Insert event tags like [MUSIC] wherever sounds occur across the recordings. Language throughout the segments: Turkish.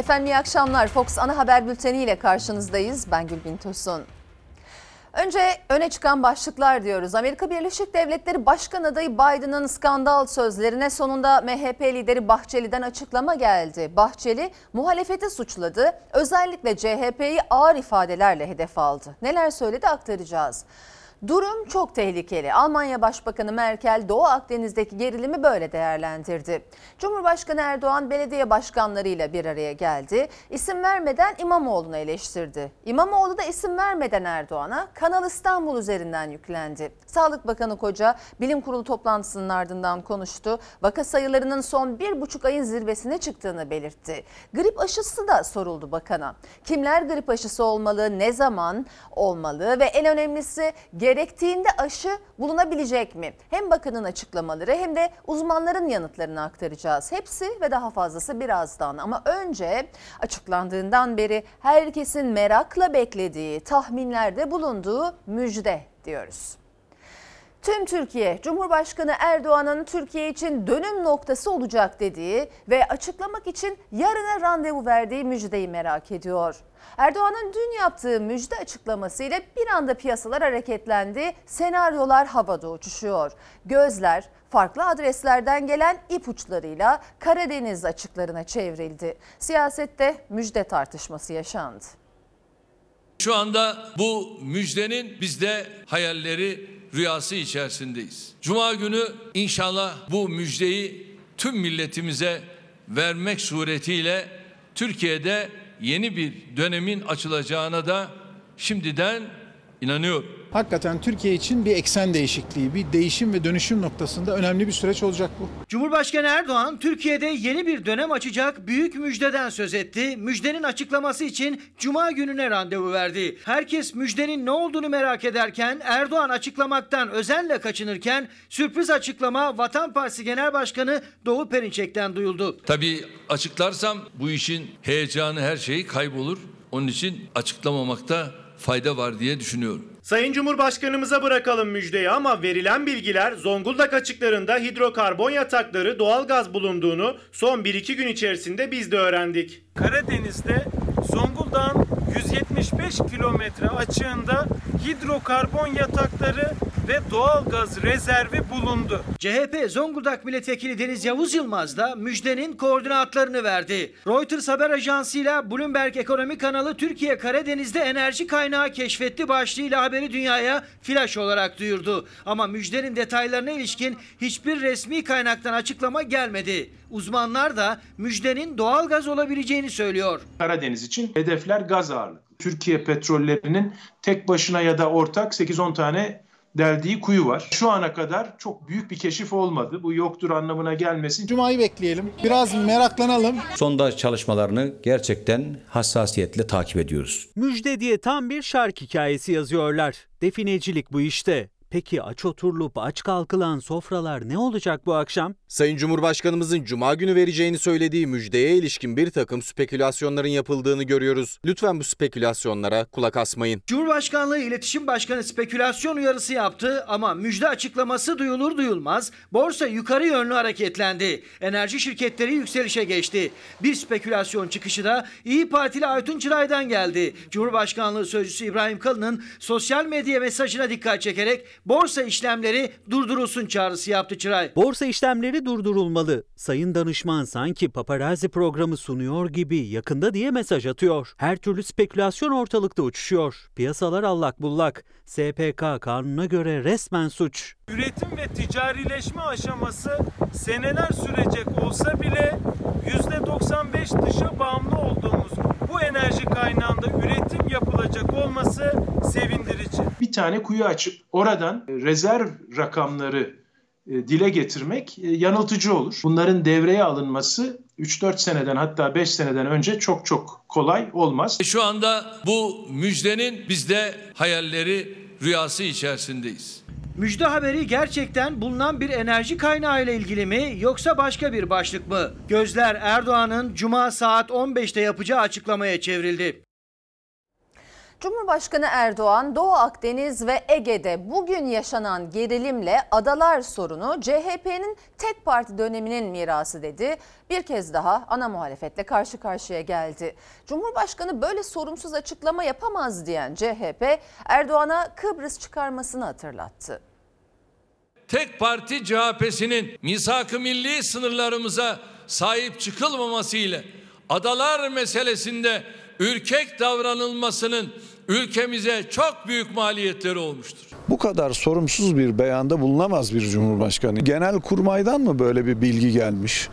Efendim iyi akşamlar. Fox Ana Haber Bülteni ile karşınızdayız. Ben Gülbin Tosun. Önce öne çıkan başlıklar diyoruz. Amerika Birleşik Devletleri Başkan adayı Biden'ın skandal sözlerine sonunda MHP lideri Bahçeli'den açıklama geldi. Bahçeli muhalefeti suçladı. Özellikle CHP'yi ağır ifadelerle hedef aldı. Neler söyledi aktaracağız. Durum çok tehlikeli. Almanya Başbakanı Merkel Doğu Akdeniz'deki gerilimi böyle değerlendirdi. Cumhurbaşkanı Erdoğan belediye başkanlarıyla bir araya geldi. İsim vermeden İmamoğlu'nu eleştirdi. İmamoğlu da isim vermeden Erdoğan'a Kanal İstanbul üzerinden yüklendi. Sağlık Bakanı Koca bilim kurulu toplantısının ardından konuştu. Vaka sayılarının son bir buçuk ayın zirvesine çıktığını belirtti. Grip aşısı da soruldu bakana. Kimler grip aşısı olmalı, ne zaman olmalı ve en önemlisi gerektiğinde aşı bulunabilecek mi? Hem bakanın açıklamaları hem de uzmanların yanıtlarını aktaracağız. Hepsi ve daha fazlası birazdan ama önce açıklandığından beri herkesin merakla beklediği, tahminlerde bulunduğu müjde diyoruz. Tüm Türkiye Cumhurbaşkanı Erdoğan'ın Türkiye için dönüm noktası olacak dediği ve açıklamak için yarına randevu verdiği müjdeyi merak ediyor. Erdoğan'ın dün yaptığı müjde açıklamasıyla bir anda piyasalar hareketlendi, senaryolar havada uçuşuyor. Gözler farklı adreslerden gelen ipuçlarıyla Karadeniz açıklarına çevrildi. Siyasette müjde tartışması yaşandı. Şu anda bu müjdenin bizde hayalleri, rüyası içerisindeyiz. Cuma günü inşallah bu müjdeyi tüm milletimize vermek suretiyle Türkiye'de yeni bir dönemin açılacağına da şimdiden inanıyorum. Hakikaten Türkiye için bir eksen değişikliği, bir değişim ve dönüşüm noktasında önemli bir süreç olacak bu. Cumhurbaşkanı Erdoğan Türkiye'de yeni bir dönem açacak büyük müjdeden söz etti. Müjdenin açıklaması için cuma gününe randevu verdi. Herkes müjdenin ne olduğunu merak ederken Erdoğan açıklamaktan özenle kaçınırken sürpriz açıklama Vatan Partisi Genel Başkanı Doğu Perinçek'ten duyuldu. Tabii açıklarsam bu işin heyecanı her şeyi kaybolur. Onun için açıklamamakta fayda var diye düşünüyorum. Sayın Cumhurbaşkanımıza bırakalım müjdeyi ama verilen bilgiler Zonguldak açıklarında hidrokarbon yatakları doğalgaz bulunduğunu son 1-2 gün içerisinde biz de öğrendik. Karadeniz'de Zonguldak'ın 175 kilometre açığında hidrokarbon yatakları ve doğalgaz rezervi bulundu. CHP Zonguldak Milletvekili Deniz Yavuz Yılmaz da müjdenin koordinatlarını verdi. Reuters haber ajansıyla Bloomberg Ekonomi kanalı Türkiye Karadeniz'de enerji kaynağı keşfetti başlığıyla haberi dünyaya flash olarak duyurdu. Ama müjdenin detaylarına ilişkin hiçbir resmi kaynaktan açıklama gelmedi. Uzmanlar da müjdenin doğalgaz olabileceğini söylüyor. Karadeniz için hedefler gaz. Türkiye petrollerinin tek başına ya da ortak 8-10 tane deldiği kuyu var. Şu ana kadar çok büyük bir keşif olmadı. Bu yoktur anlamına gelmesin. Cuma'yı bekleyelim, biraz meraklanalım. Sondaj çalışmalarını gerçekten hassasiyetle takip ediyoruz. Müjde diye tam bir şark hikayesi yazıyorlar. Definecilik bu işte. Peki aç oturulup aç kalkılan sofralar ne olacak bu akşam? Sayın Cumhurbaşkanımızın Cuma günü vereceğini söylediği müjdeye ilişkin bir takım spekülasyonların yapıldığını görüyoruz. Lütfen bu spekülasyonlara kulak asmayın. Cumhurbaşkanlığı İletişim Başkanı spekülasyon uyarısı yaptı ama müjde açıklaması duyulur duyulmaz borsa yukarı yönlü hareketlendi. Enerji şirketleri yükselişe geçti. Bir spekülasyon çıkışı da İyi Partili Aytun Çıray'dan geldi. Cumhurbaşkanlığı Sözcüsü İbrahim Kalın'ın sosyal medya mesajına dikkat çekerek borsa işlemleri durdurulsun çağrısı yaptı Çıray. Borsa işlemleri durdurulmalı. Sayın danışman sanki paparazzi programı sunuyor gibi yakında diye mesaj atıyor. Her türlü spekülasyon ortalıkta uçuşuyor. Piyasalar allak bullak. SPK kanuna göre resmen suç. Üretim ve ticarileşme aşaması seneler sürecek olsa bile %95 dışa bağımlı olduğumuz bu enerji kaynağında üretim yapılacak olması sevindirici. Bir tane kuyu açıp oradan rezerv rakamları e, dile getirmek e, yanıltıcı olur. Bunların devreye alınması 3-4 seneden hatta 5 seneden önce çok çok kolay olmaz. Şu anda bu müjdenin bizde hayalleri, rüyası içerisindeyiz. Müjde haberi gerçekten bulunan bir enerji kaynağı ile ilgili mi yoksa başka bir başlık mı? Gözler Erdoğan'ın Cuma saat 15'te yapacağı açıklamaya çevrildi. Cumhurbaşkanı Erdoğan Doğu Akdeniz ve Ege'de bugün yaşanan gerilimle adalar sorunu CHP'nin tek parti döneminin mirası dedi. Bir kez daha ana muhalefetle karşı karşıya geldi. Cumhurbaşkanı böyle sorumsuz açıklama yapamaz diyen CHP Erdoğan'a Kıbrıs çıkarmasını hatırlattı. Tek parti CHP'sinin misak-ı milli sınırlarımıza sahip çıkılmaması ile adalar meselesinde ürkek davranılmasının ülkemize çok büyük maliyetleri olmuştur. Bu kadar sorumsuz bir beyanda bulunamaz bir cumhurbaşkanı. Genel kurmaydan mı böyle bir bilgi gelmiş?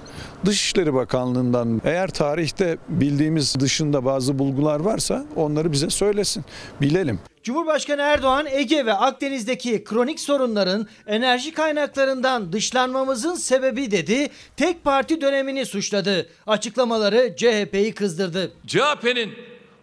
Dışişleri Bakanlığı'ndan eğer tarihte bildiğimiz dışında bazı bulgular varsa onları bize söylesin. Bilelim. Cumhurbaşkanı Erdoğan Ege ve Akdeniz'deki kronik sorunların enerji kaynaklarından dışlanmamızın sebebi dedi. Tek parti dönemini suçladı. Açıklamaları CHP'yi kızdırdı. CHP'nin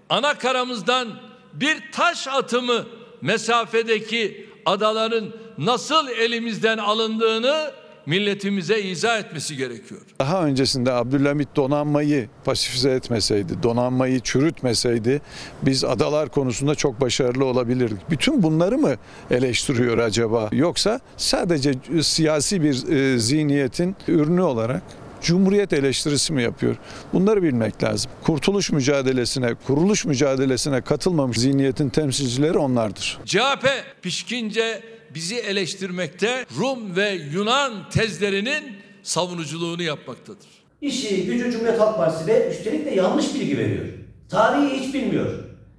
ana karamızdan bir taş atımı mesafedeki adaların nasıl elimizden alındığını milletimize izah etmesi gerekiyor. Daha öncesinde Abdülhamit donanmayı pasifize etmeseydi, donanmayı çürütmeseydi biz adalar konusunda çok başarılı olabilirdik. Bütün bunları mı eleştiriyor acaba? Yoksa sadece siyasi bir e, zihniyetin ürünü olarak Cumhuriyet eleştirisi mi yapıyor? Bunları bilmek lazım. Kurtuluş mücadelesine, kuruluş mücadelesine katılmamış zihniyetin temsilcileri onlardır. CHP pişkince bizi eleştirmekte, Rum ve Yunan tezlerinin savunuculuğunu yapmaktadır. İşi, gücü Cumhuriyet Halk Partisi ve üstelik de yanlış bilgi veriyor. Tarihi hiç bilmiyor.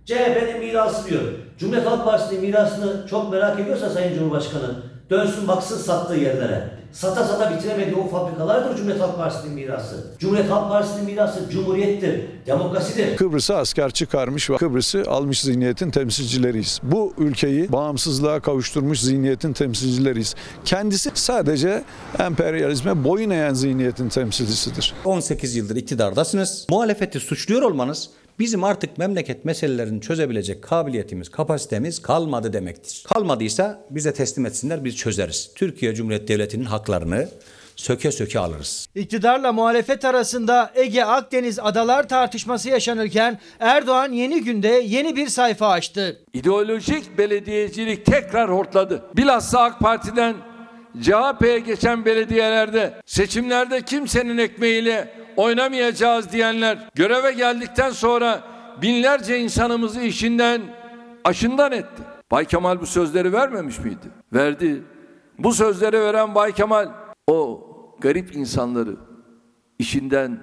CHP'nin mirası diyor. Cumhuriyet Halk Partisi'nin mirasını çok merak ediyorsa Sayın Cumhurbaşkanı dönsün baksın sattığı yerlere. Sata sata bitiremediği o fabrikalardır Cumhuriyet Halk Partisi'nin mirası. Cumhuriyet Halk Partisi'nin mirası cumhuriyettir, demokrasidir. Kıbrıs'a asker çıkarmış ve Kıbrıs'ı almış zihniyetin temsilcileriyiz. Bu ülkeyi bağımsızlığa kavuşturmuş zihniyetin temsilcileriyiz. Kendisi sadece emperyalizme boyun eğen zihniyetin temsilcisidir. 18 yıldır iktidardasınız. Muhalefeti suçluyor olmanız bizim artık memleket meselelerini çözebilecek kabiliyetimiz, kapasitemiz kalmadı demektir. Kalmadıysa bize teslim etsinler biz çözeriz. Türkiye Cumhuriyeti Devleti'nin haklarını söke söke alırız. İktidarla muhalefet arasında Ege Akdeniz adalar tartışması yaşanırken Erdoğan yeni günde yeni bir sayfa açtı. İdeolojik belediyecilik tekrar hortladı. Bilhassa AK Parti'den CHP'ye geçen belediyelerde seçimlerde kimsenin ekmeğiyle oynamayacağız diyenler göreve geldikten sonra binlerce insanımızı işinden aşından etti. Bay Kemal bu sözleri vermemiş miydi? Verdi. Bu sözleri veren Bay Kemal o garip insanları işinden,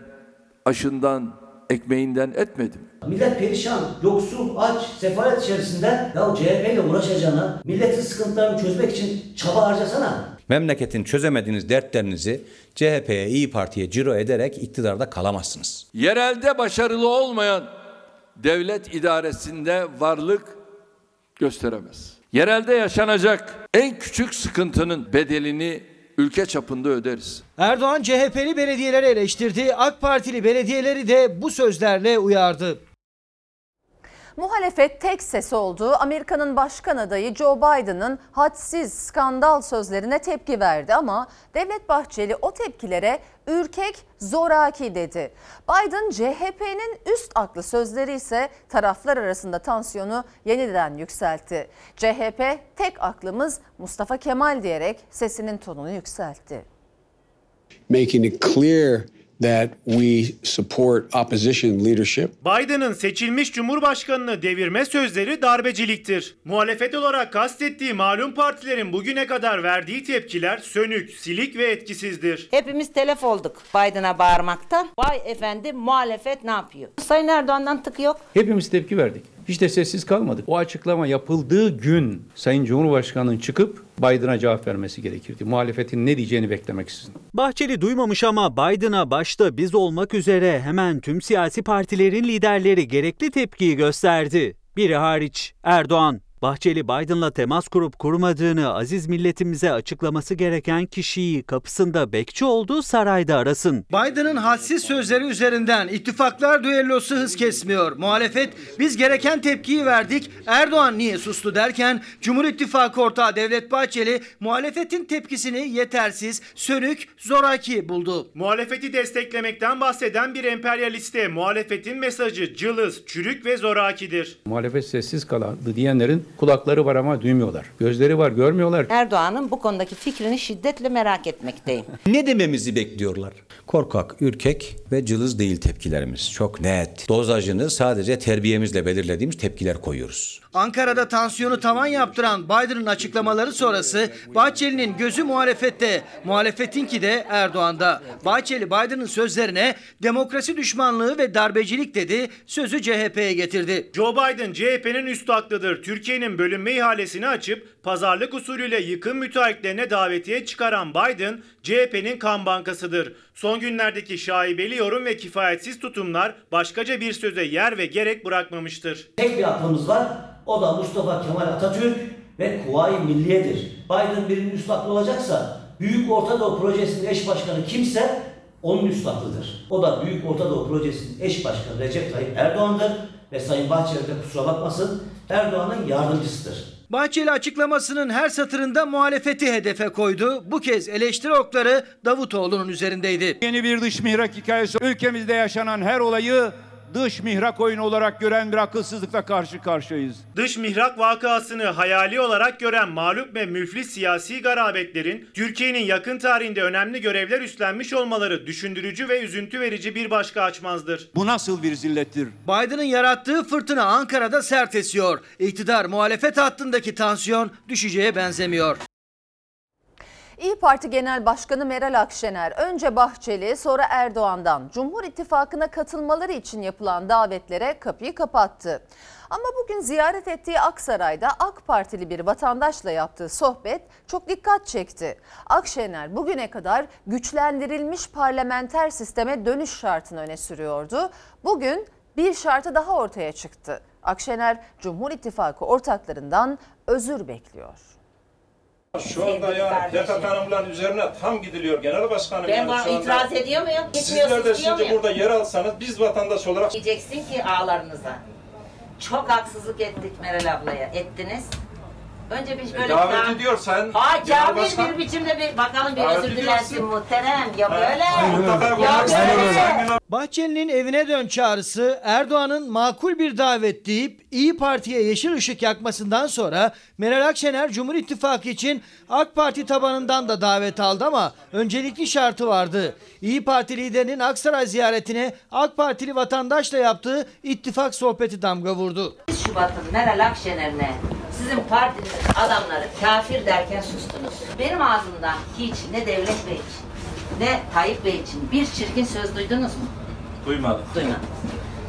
aşından, ekmeğinden etmedi mi? Millet perişan, yoksul, aç, sefalet içerisinde ya CHP ile uğraşacağına milletin sıkıntılarını çözmek için çaba harcasana. Memleketin çözemediğiniz dertlerinizi CHP'ye, İyi Parti'ye ciro ederek iktidarda kalamazsınız. Yerelde başarılı olmayan devlet idaresinde varlık gösteremez. Yerelde yaşanacak en küçük sıkıntının bedelini ülke çapında öderiz. Erdoğan CHP'li belediyeleri eleştirdi. AK Partili belediyeleri de bu sözlerle uyardı. Muhalefet tek ses oldu. Amerika'nın başkan adayı Joe Biden'ın hadsiz skandal sözlerine tepki verdi ama Devlet Bahçeli o tepkilere ürkek, zoraki dedi. Biden CHP'nin üst aklı sözleri ise taraflar arasında tansiyonu yeniden yükseltti. CHP tek aklımız Mustafa Kemal diyerek sesinin tonunu yükseltti. making it clear that we support opposition leadership. Biden'ın seçilmiş cumhurbaşkanını devirme sözleri darbeciliktir. Muhalefet olarak kastettiği malum partilerin bugüne kadar verdiği tepkiler sönük, silik ve etkisizdir. Hepimiz telef olduk Biden'a bağırmaktan. Vay efendim muhalefet ne yapıyor? Sayın Erdoğan'dan tık yok. Hepimiz tepki verdik. Hiç de sessiz kalmadık. O açıklama yapıldığı gün Sayın Cumhurbaşkanı'nın çıkıp Biden'a cevap vermesi gerekirdi. Muhalefetin ne diyeceğini beklemeksizin. Bahçeli duymamış ama Biden'a başta biz olmak üzere hemen tüm siyasi partilerin liderleri gerekli tepkiyi gösterdi. Biri hariç Erdoğan. Bahçeli Biden'la temas kurup kurmadığını aziz milletimize açıklaması gereken kişiyi kapısında bekçi olduğu sarayda arasın. Biden'ın hadsiz sözleri üzerinden ittifaklar düellosu hız kesmiyor. Muhalefet biz gereken tepkiyi verdik Erdoğan niye sustu derken Cumhur İttifakı ortağı Devlet Bahçeli muhalefetin tepkisini yetersiz, sönük, zoraki buldu. Muhalefeti desteklemekten bahseden bir emperyaliste muhalefetin mesajı cılız, çürük ve zorakidir. Muhalefet sessiz kaldı diyenlerin kulakları var ama duymuyorlar. Gözleri var görmüyorlar. Erdoğan'ın bu konudaki fikrini şiddetle merak etmekteyim. [LAUGHS] Ne dememizi bekliyorlar? Korkak, ürkek ve cılız değil tepkilerimiz. Çok net. Dozajını sadece terbiyemizle belirlediğimiz tepkiler koyuyoruz. Ankara'da tansiyonu tavan yaptıran Biden'ın açıklamaları sonrası Bahçeli'nin gözü muhalefette, muhalefetinki de Erdoğan'da. Bahçeli Biden'ın sözlerine demokrasi düşmanlığı ve darbecilik dedi, sözü CHP'ye getirdi. Joe Biden CHP'nin üst aklıdır. Türkiye'nin bölünme ihalesini açıp pazarlık usulüyle yıkım müteahhitlerine davetiye çıkaran Biden CHP'nin kan bankasıdır. Son günlerdeki şaibeli yorum ve kifayetsiz tutumlar başkaca bir söze yer ve gerek bırakmamıştır. Tek bir aklımız var. O da Mustafa Kemal Atatürk ve Kuvayi Milliye'dir. Biden birinin üst aklı olacaksa Büyük Orta Doğu Projesi'nin eş başkanı kimse onun üst aklıdır. O da Büyük Orta Doğu Projesi'nin eş başkanı Recep Tayyip Erdoğan'dır ve Sayın Bahçeli de kusura bakmasın Erdoğan'ın yardımcısıdır. Bahçeli açıklamasının her satırında muhalefeti hedefe koydu. Bu kez eleştiri okları Davutoğlu'nun üzerindeydi. Yeni bir dış mihrak hikayesi. Ülkemizde yaşanan her olayı dış mihrak oyunu olarak gören bir akılsızlıkla karşı karşıyayız. Dış mihrak vakasını hayali olarak gören mağlup ve müflis siyasi garabetlerin Türkiye'nin yakın tarihinde önemli görevler üstlenmiş olmaları düşündürücü ve üzüntü verici bir başka açmazdır. Bu nasıl bir zillettir? Biden'ın yarattığı fırtına Ankara'da sert esiyor. İktidar muhalefet hattındaki tansiyon düşeceğe benzemiyor. İyi Parti Genel Başkanı Meral Akşener önce Bahçeli sonra Erdoğan'dan Cumhur İttifakı'na katılmaları için yapılan davetlere kapıyı kapattı. Ama bugün ziyaret ettiği Aksaray'da AK Partili bir vatandaşla yaptığı sohbet çok dikkat çekti. Akşener bugüne kadar güçlendirilmiş parlamenter sisteme dönüş şartını öne sürüyordu. Bugün bir şartı daha ortaya çıktı. Akşener Cumhur İttifakı ortaklarından özür bekliyor. Şu anda ya PKK Hanımların üzerine tam gidiliyor genel başkanım. Ben yani anda. itiraz ediyor muyum? Sizler de şimdi muyum? burada yer alsanız biz vatandaş olarak Diyeceksin ki ağlarınıza. Çok haksızlık ettik Meral ablaya. Ettiniz. Önce bir böyle... davet Ya- ediyorsan cami başkan- bir biçimde bir bakalım bir özür dilersin muhterem. Ya Ha, böyle. Ya böyle. Bahçeli'nin evine dön çağrısı Erdoğan'ın makul bir davet deyip İyi Parti'ye yeşil ışık yakmasından sonra Meral Akşener Cumhur İttifakı için AK Parti tabanından da davet aldı ama öncelikli şartı vardı. İyi Parti liderinin Aksaray ziyaretine AK Partili vatandaşla yaptığı ittifak sohbeti damga vurdu. 8 Şubat'ın Meral Akşener'ine sizin partinizin adamları kafir derken sustunuz. Benim ağzımdan hiç ne Devlet Bey için ne Tayyip Bey için bir çirkin söz duydunuz mu? duymadım. Duymadım.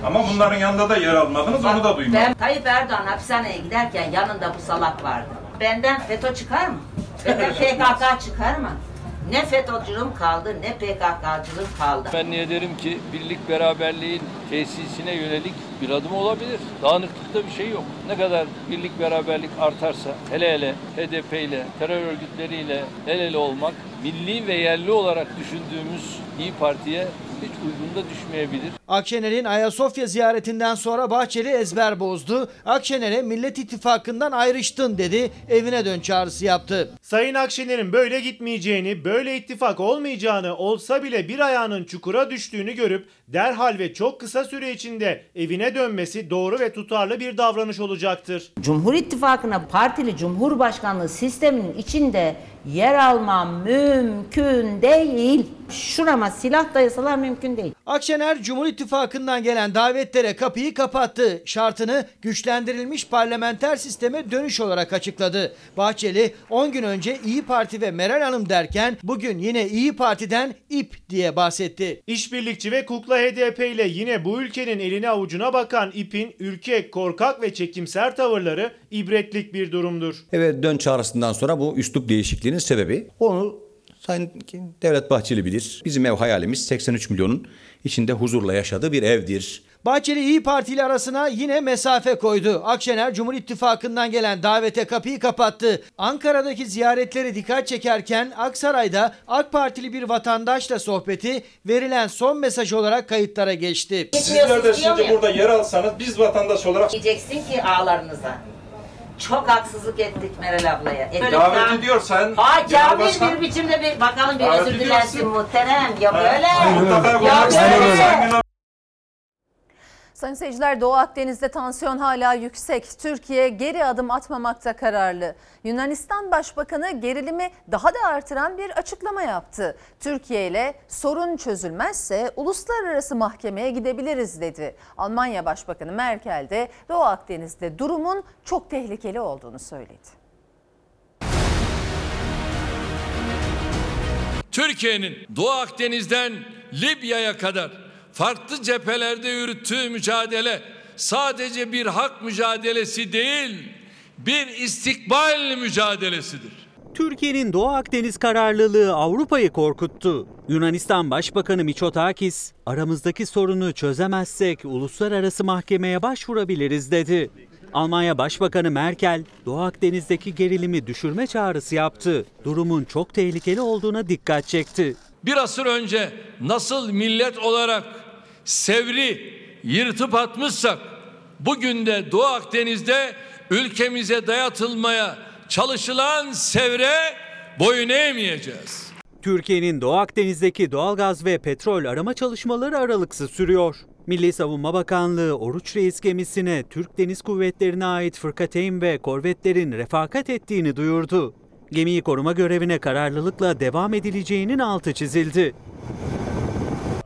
Ama bunların yanında da yer almadınız onu da duymadım. Ben Tayyip Erdoğan hapishaneye giderken yanında bu salak vardı. Benden FETÖ çıkar mı? [LAUGHS] Benden PKK çıkar mı? Ne FETÖ'cülüğüm kaldı ne PKK'cılığım kaldı. Ben niye derim ki birlik beraberliğin tesisine yönelik bir adım olabilir. Dağınıklıkta bir şey yok. Ne kadar birlik beraberlik artarsa hele hele HDP ile terör örgütleriyle el ele olmak milli ve yerli olarak düşündüğümüz İyi Parti'ye hiç uygun da düşmeyebilir. Akşener'in Ayasofya ziyaretinden sonra Bahçeli ezber bozdu. Akşener'e Millet İttifakı'ndan ayrıştın dedi. Evine dön çağrısı yaptı. Sayın Akşener'in böyle gitmeyeceğini, böyle ittifak olmayacağını, olsa bile bir ayağının çukura düştüğünü görüp derhal ve çok kısa süre içinde evine dönmesi doğru ve tutarlı bir davranış olacaktır. Cumhur İttifakı'na partili cumhurbaşkanlığı sisteminin içinde yer almam mümkün değil. Şurama silah dayasalar mümkün değil. Akşener Cumhur İttifakı'ndan gelen davetlere kapıyı kapattı. Şartını güçlendirilmiş parlamenter sisteme dönüş olarak açıkladı. Bahçeli 10 gün önce İyi Parti ve Meral Hanım derken bugün yine İyi Parti'den İP diye bahsetti. İşbirlikçi ve kukla HDP ile yine bu ülkenin eline avucuna bakan İP'in ürkek, korkak ve çekimser tavırları ibretlik bir durumdur. Evet dön çağrısından sonra bu üslup değişikliğinin sebebi onu Sayın Devlet Bahçeli bilir. Bizim ev hayalimiz 83 milyonun içinde huzurla yaşadığı bir evdir. Bahçeli İyi Parti ile arasına yine mesafe koydu. Akşener Cumhur İttifakı'ndan gelen davete kapıyı kapattı. Ankara'daki ziyaretleri dikkat çekerken Aksaray'da AK Partili bir vatandaşla sohbeti verilen son mesaj olarak kayıtlara geçti. Sizler de şimdi burada yer alsanız biz vatandaş olarak Diyeceksin ki ağlarınıza. Çok haksızlık ettik Meral ablaya. Davet daha- ediyorsan Ha genel kamil başkan- bir biçimde bir bakalım bir özür dilersin muhterem. Ya böyle. Ya böyle. Sayın seyirciler Doğu Akdeniz'de tansiyon hala yüksek. Türkiye geri adım atmamakta kararlı. Yunanistan Başbakanı gerilimi daha da artıran bir açıklama yaptı. Türkiye ile sorun çözülmezse uluslararası mahkemeye gidebiliriz dedi. Almanya Başbakanı Merkel de Doğu Akdeniz'de durumun çok tehlikeli olduğunu söyledi. Türkiye'nin Doğu Akdeniz'den Libya'ya kadar farklı cephelerde yürüttüğü mücadele sadece bir hak mücadelesi değil, bir istikbal mücadelesidir. Türkiye'nin Doğu Akdeniz kararlılığı Avrupa'yı korkuttu. Yunanistan Başbakanı Mitsotakis, aramızdaki sorunu çözemezsek uluslararası mahkemeye başvurabiliriz dedi. Almanya Başbakanı Merkel, Doğu Akdeniz'deki gerilimi düşürme çağrısı yaptı. Durumun çok tehlikeli olduğuna dikkat çekti. Bir asır önce nasıl millet olarak Sevri yırtıp atmışsak bugün de Doğu Akdeniz'de ülkemize dayatılmaya çalışılan sevre boyun eğmeyeceğiz. Türkiye'nin Doğu Akdeniz'deki doğalgaz ve petrol arama çalışmaları aralıksız sürüyor. Milli Savunma Bakanlığı Oruç Reis gemisine Türk Deniz Kuvvetleri'ne ait fırkateyn ve korvetlerin refakat ettiğini duyurdu. Gemiyi koruma görevine kararlılıkla devam edileceğinin altı çizildi.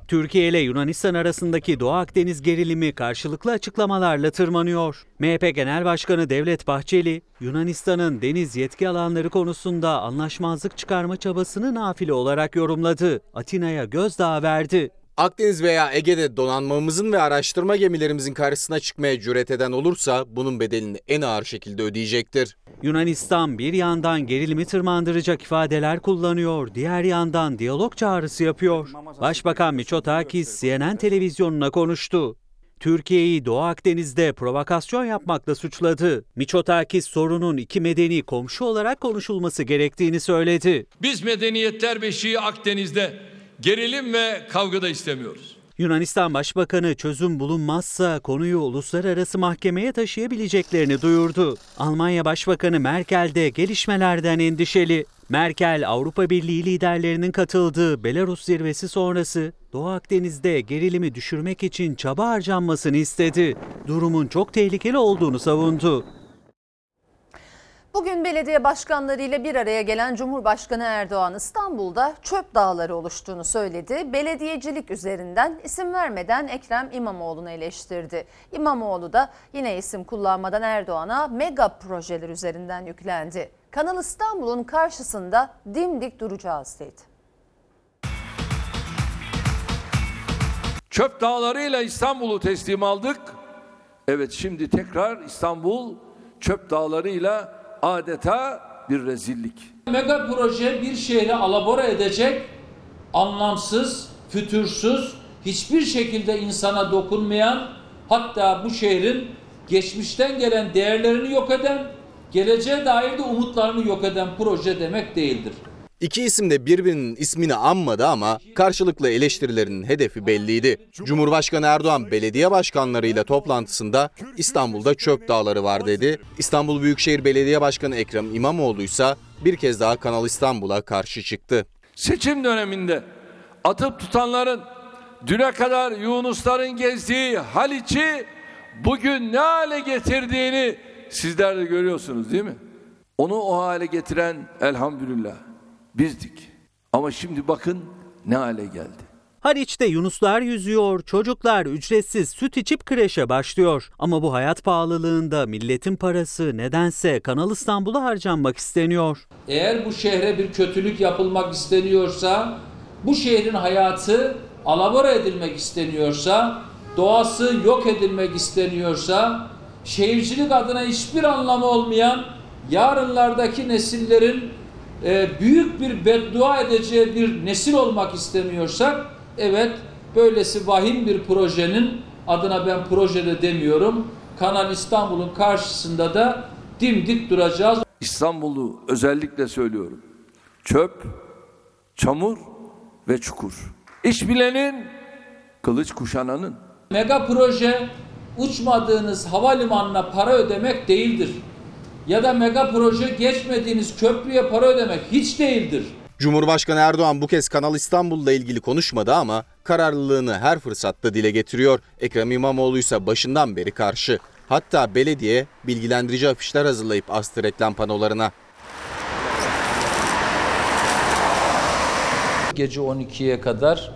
Türkiye ile Yunanistan arasındaki Doğu Akdeniz gerilimi karşılıklı açıklamalarla tırmanıyor. MHP Genel Başkanı Devlet Bahçeli, Yunanistan'ın deniz yetki alanları konusunda anlaşmazlık çıkarma çabasını nafile olarak yorumladı. Atina'ya gözdağı verdi. Akdeniz veya Ege'de donanmamızın ve araştırma gemilerimizin karşısına çıkmaya cüret eden olursa bunun bedelini en ağır şekilde ödeyecektir. Yunanistan bir yandan gerilimi tırmandıracak ifadeler kullanıyor, diğer yandan diyalog çağrısı yapıyor. Başbakan Mitsotakis CNN televizyonuna konuştu. Türkiye'yi Doğu Akdeniz'de provokasyon yapmakla suçladı. Mitsotakis sorunun iki medeni komşu olarak konuşulması gerektiğini söyledi. Biz medeniyetler beşiği Akdeniz'de gerilim ve kavgada istemiyoruz. Yunanistan Başbakanı çözüm bulunmazsa konuyu uluslararası mahkemeye taşıyabileceklerini duyurdu. Almanya Başbakanı Merkel de gelişmelerden endişeli. Merkel, Avrupa Birliği liderlerinin katıldığı Belarus zirvesi sonrası Doğu Akdeniz'de gerilimi düşürmek için çaba harcanmasını istedi. Durumun çok tehlikeli olduğunu savundu. Bugün belediye başkanları ile bir araya gelen Cumhurbaşkanı Erdoğan İstanbul'da çöp dağları oluştuğunu söyledi. Belediyecilik üzerinden isim vermeden Ekrem İmamoğlu'nu eleştirdi. İmamoğlu da yine isim kullanmadan Erdoğan'a mega projeler üzerinden yüklendi. Kanal İstanbul'un karşısında dimdik duracağız dedi. Çöp dağlarıyla İstanbul'u teslim aldık. Evet şimdi tekrar İstanbul çöp dağlarıyla adeta bir rezillik. Mega proje bir şehri alabora edecek, anlamsız, fütursuz, hiçbir şekilde insana dokunmayan, hatta bu şehrin geçmişten gelen değerlerini yok eden, geleceğe dair de umutlarını yok eden proje demek değildir. İki isim de birbirinin ismini anmadı ama karşılıklı eleştirilerinin hedefi belliydi. Cumhurbaşkanı Erdoğan belediye başkanlarıyla toplantısında İstanbul'da çöp dağları var dedi. İstanbul Büyükşehir Belediye Başkanı Ekrem İmamoğlu ise bir kez daha Kanal İstanbul'a karşı çıktı. Seçim döneminde atıp tutanların düne kadar Yunusların gezdiği Haliç'i bugün ne hale getirdiğini sizler de görüyorsunuz değil mi? Onu o hale getiren elhamdülillah bizdik. Ama şimdi bakın ne hale geldi. Haliç'te Yunuslar yüzüyor, çocuklar ücretsiz süt içip kreşe başlıyor. Ama bu hayat pahalılığında milletin parası nedense Kanal İstanbul'a harcanmak isteniyor. Eğer bu şehre bir kötülük yapılmak isteniyorsa, bu şehrin hayatı alabora edilmek isteniyorsa, doğası yok edilmek isteniyorsa, şehircilik adına hiçbir anlamı olmayan yarınlardaki nesillerin e, büyük bir beddua edeceği bir nesil olmak istemiyorsak, evet böylesi vahim bir projenin adına ben projede demiyorum. Kanal İstanbul'un karşısında da dimdik duracağız. İstanbul'u özellikle söylüyorum. Çöp, çamur ve çukur. İş bilenin, kılıç kuşananın. Mega proje uçmadığınız havalimanına para ödemek değildir. Ya da mega proje geçmediğiniz köprüye para ödemek hiç değildir. Cumhurbaşkanı Erdoğan bu kez Kanal İstanbul'la ilgili konuşmadı ama kararlılığını her fırsatta dile getiriyor. Ekrem İmamoğlu ise başından beri karşı. Hatta belediye bilgilendirici afişler hazırlayıp astı reklam panolarına. Gece 12'ye kadar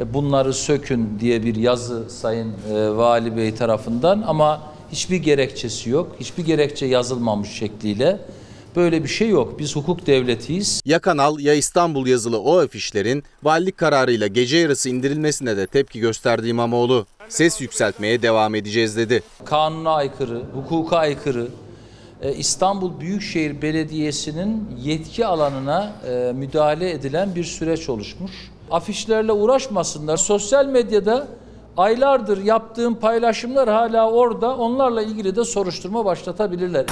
e, bunları sökün diye bir yazı Sayın e, Vali Bey tarafından ama hiçbir gerekçesi yok. Hiçbir gerekçe yazılmamış şekliyle. Böyle bir şey yok. Biz hukuk devletiyiz. Ya Kanal ya İstanbul yazılı o afişlerin valilik kararıyla gece yarısı indirilmesine de tepki gösterdi İmamoğlu. Ses yükseltmeye devam edeceğiz dedi. Kanuna aykırı, hukuka aykırı. E, İstanbul Büyükşehir Belediyesi'nin yetki alanına e, müdahale edilen bir süreç oluşmuş. Afişlerle uğraşmasınlar. Sosyal medyada aylardır yaptığım paylaşımlar hala orada. Onlarla ilgili de soruşturma başlatabilirler.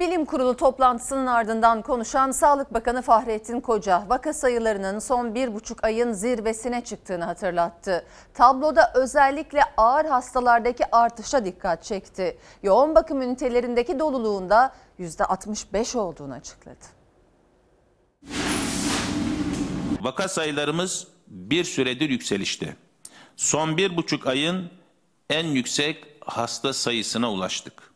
Bilim Kurulu toplantısının ardından konuşan Sağlık Bakanı Fahrettin Koca, vaka sayılarının son bir buçuk ayın zirvesine çıktığını hatırlattı. Tabloda özellikle ağır hastalardaki artışa dikkat çekti. Yoğun bakım ünitelerindeki doluluğunda %65 olduğunu açıkladı. Vaka sayılarımız bir süredir yükselişte. Son bir buçuk ayın en yüksek hasta sayısına ulaştık.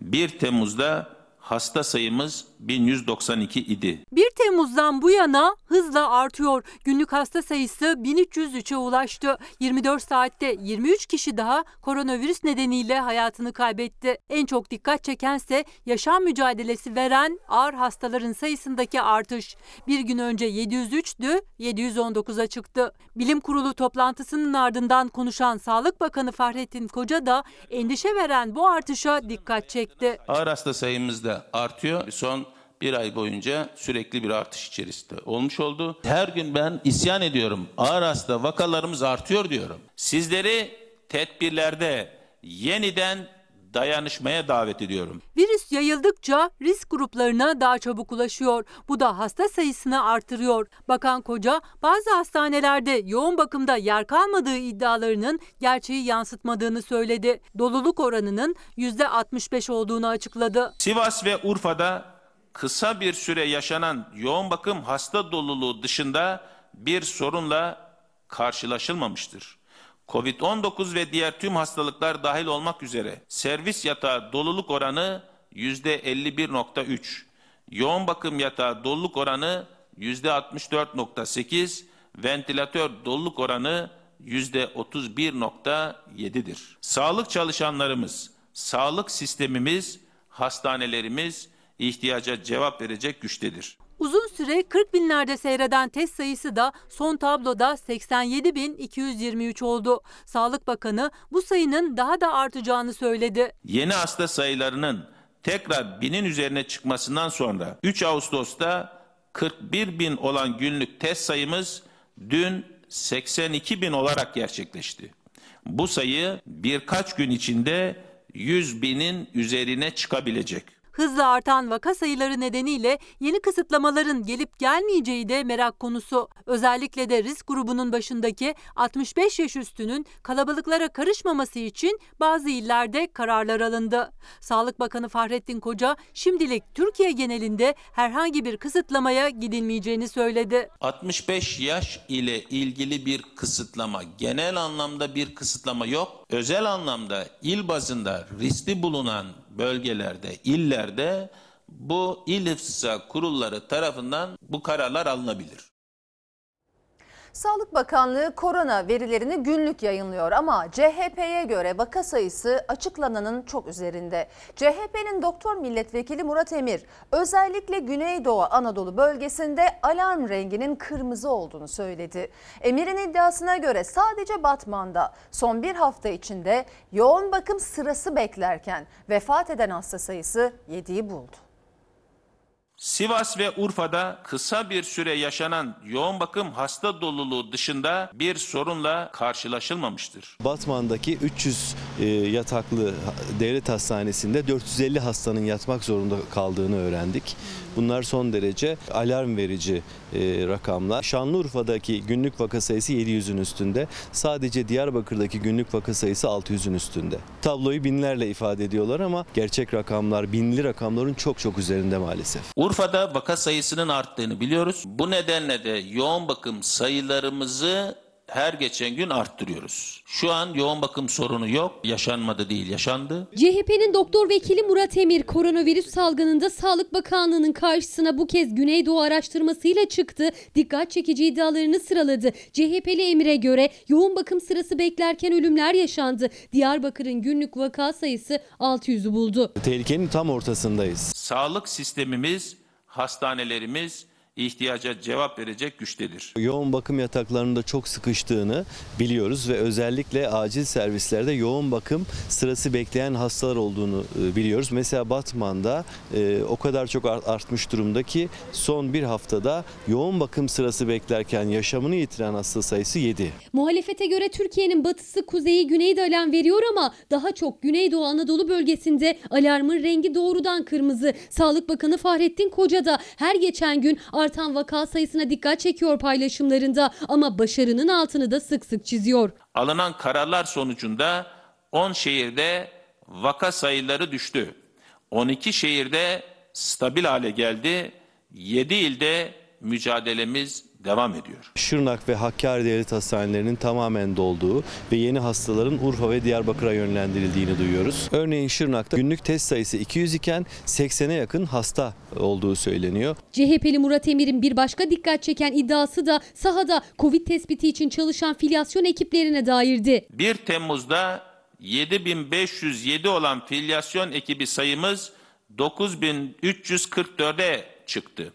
1 Temmuz'da hasta sayımız 1192 idi. 1 Temmuz'dan bu yana hızla artıyor. Günlük hasta sayısı 1303'e ulaştı. 24 saatte 23 kişi daha koronavirüs nedeniyle hayatını kaybetti. En çok dikkat çekense yaşam mücadelesi veren ağır hastaların sayısındaki artış. Bir gün önce 703'tü, 719'a çıktı. Bilim Kurulu toplantısının ardından konuşan Sağlık Bakanı Fahrettin Koca da endişe veren bu artışa dikkat çekti. Ağır hasta sayımız da artıyor. Son bir ay boyunca sürekli bir artış içerisinde olmuş oldu. Her gün ben isyan ediyorum. Ağır hasta vakalarımız artıyor diyorum. Sizleri tedbirlerde yeniden dayanışmaya davet ediyorum. Virüs yayıldıkça risk gruplarına daha çabuk ulaşıyor. Bu da hasta sayısını artırıyor. Bakan Koca bazı hastanelerde yoğun bakımda yer kalmadığı iddialarının gerçeği yansıtmadığını söyledi. Doluluk oranının %65 olduğunu açıkladı. Sivas ve Urfa'da kısa bir süre yaşanan yoğun bakım hasta doluluğu dışında bir sorunla karşılaşılmamıştır. Covid-19 ve diğer tüm hastalıklar dahil olmak üzere servis yatağı doluluk oranı %51.3, yoğun bakım yatağı doluluk oranı %64.8, ventilatör doluluk oranı %31.7'dir. Sağlık çalışanlarımız, sağlık sistemimiz, hastanelerimiz ihtiyaca cevap verecek güçtedir. Uzun süre 40 binlerde seyreden test sayısı da son tabloda 87.223 oldu. Sağlık Bakanı bu sayının daha da artacağını söyledi. Yeni hasta sayılarının tekrar binin üzerine çıkmasından sonra 3 Ağustos'ta 41 bin olan günlük test sayımız dün 82 bin olarak gerçekleşti. Bu sayı birkaç gün içinde 100 binin üzerine çıkabilecek. Hızla artan vaka sayıları nedeniyle yeni kısıtlamaların gelip gelmeyeceği de merak konusu. Özellikle de risk grubunun başındaki 65 yaş üstünün kalabalıklara karışmaması için bazı illerde kararlar alındı. Sağlık Bakanı Fahrettin Koca şimdilik Türkiye genelinde herhangi bir kısıtlamaya gidilmeyeceğini söyledi. 65 yaş ile ilgili bir kısıtlama, genel anlamda bir kısıtlama yok. Özel anlamda il bazında riskli bulunan bölgelerde, illerde bu il kurulları tarafından bu kararlar alınabilir. Sağlık Bakanlığı korona verilerini günlük yayınlıyor ama CHP'ye göre vaka sayısı açıklananın çok üzerinde. CHP'nin doktor milletvekili Murat Emir özellikle Güneydoğu Anadolu bölgesinde alarm renginin kırmızı olduğunu söyledi. Emir'in iddiasına göre sadece Batman'da son bir hafta içinde yoğun bakım sırası beklerken vefat eden hasta sayısı 7'yi buldu. Sivas ve Urfa'da kısa bir süre yaşanan yoğun bakım hasta doluluğu dışında bir sorunla karşılaşılmamıştır. Batman'daki 300 e, yataklı devlet hastanesinde 450 hastanın yatmak zorunda kaldığını öğrendik. Bunlar son derece alarm verici e, rakamlar. Şanlıurfa'daki günlük vaka sayısı 700'ün üstünde. Sadece Diyarbakır'daki günlük vaka sayısı 600'ün üstünde. Tabloyu binlerle ifade ediyorlar ama gerçek rakamlar binli rakamların çok çok üzerinde maalesef. Urfa'da vaka sayısının arttığını biliyoruz. Bu nedenle de yoğun bakım sayılarımızı her geçen gün arttırıyoruz. Şu an yoğun bakım sorunu yok. Yaşanmadı değil, yaşandı. CHP'nin doktor vekili Murat Emir koronavirüs salgınında Sağlık Bakanlığı'nın karşısına bu kez Güneydoğu araştırmasıyla çıktı. Dikkat çekici iddialarını sıraladı. CHP'li Emir'e göre yoğun bakım sırası beklerken ölümler yaşandı. Diyarbakır'ın günlük vaka sayısı 600'ü buldu. Tehlikenin tam ortasındayız. Sağlık sistemimiz, hastanelerimiz ihtiyaca cevap verecek güçtedir. Yoğun bakım yataklarında çok sıkıştığını biliyoruz ve özellikle acil servislerde yoğun bakım sırası bekleyen hastalar olduğunu e, biliyoruz. Mesela Batman'da e, o kadar çok artmış durumda ki son bir haftada yoğun bakım sırası beklerken yaşamını yitiren hasta sayısı 7. Muhalefete göre Türkiye'nin batısı, kuzeyi, güneyi de alarm veriyor ama daha çok Güneydoğu Anadolu bölgesinde alarmın rengi doğrudan kırmızı. Sağlık Bakanı Fahrettin Koca da her geçen gün artan vaka sayısına dikkat çekiyor paylaşımlarında ama başarının altını da sık sık çiziyor. Alınan kararlar sonucunda 10 şehirde vaka sayıları düştü. 12 şehirde stabil hale geldi. 7 ilde mücadelemiz devam ediyor. Şırnak ve Hakkari Devlet Hastanelerinin tamamen dolduğu ve yeni hastaların Urfa ve Diyarbakır'a yönlendirildiğini duyuyoruz. Örneğin Şırnak'ta günlük test sayısı 200 iken 80'e yakın hasta olduğu söyleniyor. CHP'li Murat Emir'in bir başka dikkat çeken iddiası da sahada Covid tespiti için çalışan filyasyon ekiplerine dairdi. 1 Temmuz'da 7507 olan filyasyon ekibi sayımız 9344'e çıktı.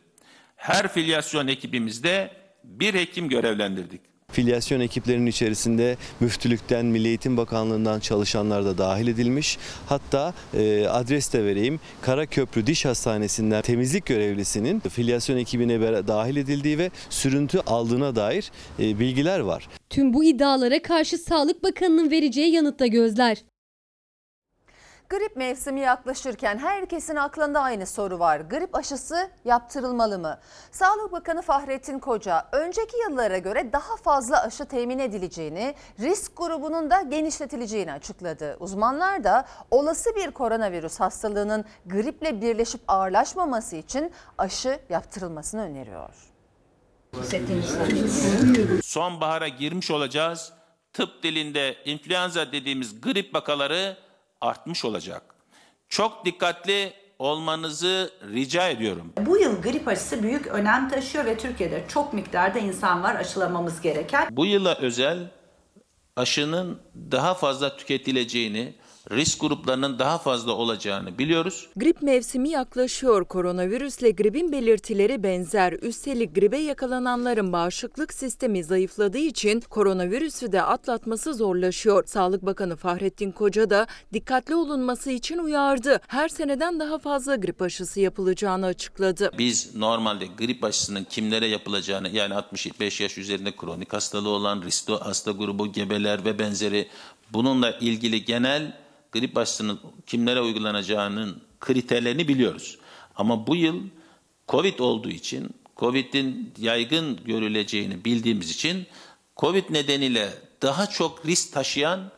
Her filyasyon ekibimizde bir hekim görevlendirdik. Filyasyon ekiplerinin içerisinde müftülükten, Milli Eğitim Bakanlığı'ndan çalışanlar da dahil edilmiş. Hatta e, adres de vereyim. Karaköprü Diş Hastanesi'nden temizlik görevlisinin filyasyon ekibine dahil edildiği ve sürüntü aldığına dair e, bilgiler var. Tüm bu iddialara karşı Sağlık Bakanı'nın vereceği yanıtta gözler. Grip mevsimi yaklaşırken herkesin aklında aynı soru var. Grip aşısı yaptırılmalı mı? Sağlık Bakanı Fahrettin Koca önceki yıllara göre daha fazla aşı temin edileceğini, risk grubunun da genişletileceğini açıkladı. Uzmanlar da olası bir koronavirüs hastalığının griple birleşip ağırlaşmaması için aşı yaptırılmasını öneriyor. Sonbahara girmiş olacağız. Tıp dilinde influenza dediğimiz grip vakaları artmış olacak. Çok dikkatli olmanızı rica ediyorum. Bu yıl grip aşısı büyük önem taşıyor ve Türkiye'de çok miktarda insan var aşılamamız gereken. Bu yıla özel aşının daha fazla tüketileceğini, risk gruplarının daha fazla olacağını biliyoruz. Grip mevsimi yaklaşıyor. Koronavirüsle gripin belirtileri benzer. Üstelik gribe yakalananların bağışıklık sistemi zayıfladığı için koronavirüsü de atlatması zorlaşıyor. Sağlık Bakanı Fahrettin Koca da dikkatli olunması için uyardı. Her seneden daha fazla grip aşısı yapılacağını açıkladı. Biz normalde grip aşısının kimlere yapılacağını yani 65 yaş üzerinde kronik hastalığı olan riskli hasta grubu, gebeler ve benzeri bununla ilgili genel grip aşısının kimlere uygulanacağının kriterlerini biliyoruz. Ama bu yıl Covid olduğu için, Covid'in yaygın görüleceğini bildiğimiz için Covid nedeniyle daha çok risk taşıyan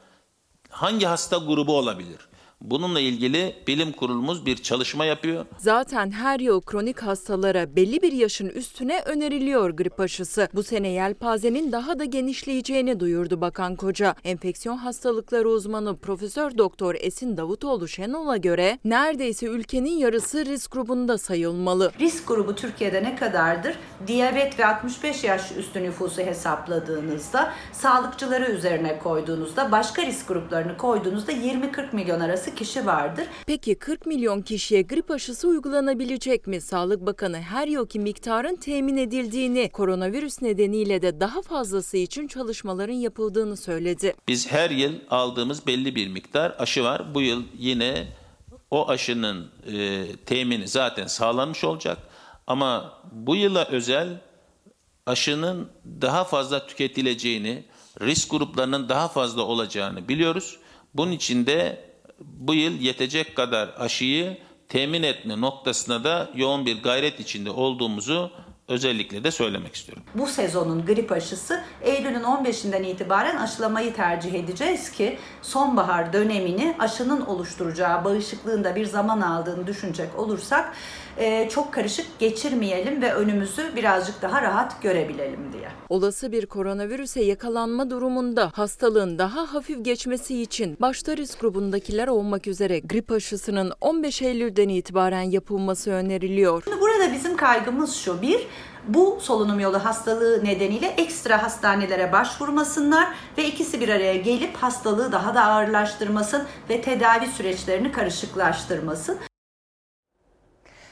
hangi hasta grubu olabilir? Bununla ilgili bilim kurulumuz bir çalışma yapıyor. Zaten her yıl kronik hastalara belli bir yaşın üstüne öneriliyor grip aşısı. Bu sene yelpazenin daha da genişleyeceğini duyurdu Bakan Koca. Enfeksiyon hastalıkları uzmanı Profesör Doktor Esin Davutoğlu Şenol'a göre neredeyse ülkenin yarısı risk grubunda sayılmalı. Risk grubu Türkiye'de ne kadardır? Diyabet ve 65 yaş üstü nüfusu hesapladığınızda, sağlıkçıları üzerine koyduğunuzda, başka risk gruplarını koyduğunuzda 20-40 milyon arası kişi vardır. Peki 40 milyon kişiye grip aşısı uygulanabilecek mi? Sağlık Bakanı her yılki miktarın temin edildiğini, koronavirüs nedeniyle de daha fazlası için çalışmaların yapıldığını söyledi. Biz her yıl aldığımız belli bir miktar aşı var. Bu yıl yine o aşının e, temini zaten sağlanmış olacak. Ama bu yıla özel aşının daha fazla tüketileceğini, risk gruplarının daha fazla olacağını biliyoruz. Bunun için de bu yıl yetecek kadar aşıyı temin etme noktasına da yoğun bir gayret içinde olduğumuzu özellikle de söylemek istiyorum. Bu sezonun grip aşısı Eylül'ün 15'inden itibaren aşılamayı tercih edeceğiz ki sonbahar dönemini aşının oluşturacağı bağışıklığında bir zaman aldığını düşünecek olursak e, çok karışık geçirmeyelim ve önümüzü birazcık daha rahat görebilelim diye. Olası bir koronavirüse yakalanma durumunda hastalığın daha hafif geçmesi için başta risk grubundakiler olmak üzere grip aşısının 15 Eylül'den itibaren yapılması öneriliyor. Şimdi burada bizim kaygımız şu. Bir, bu solunum yolu hastalığı nedeniyle ekstra hastanelere başvurmasınlar ve ikisi bir araya gelip hastalığı daha da ağırlaştırmasın ve tedavi süreçlerini karışıklaştırmasın.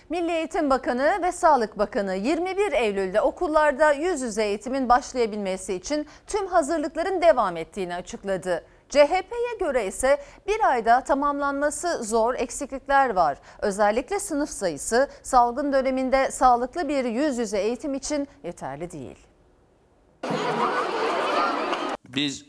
Milli Eğitim Bakanı ve Sağlık Bakanı 21 Eylül'de okullarda yüz yüze eğitimin başlayabilmesi için tüm hazırlıkların devam ettiğini açıkladı. CHP'ye göre ise bir ayda tamamlanması zor eksiklikler var. Özellikle sınıf sayısı salgın döneminde sağlıklı bir yüz yüze eğitim için yeterli değil. Biz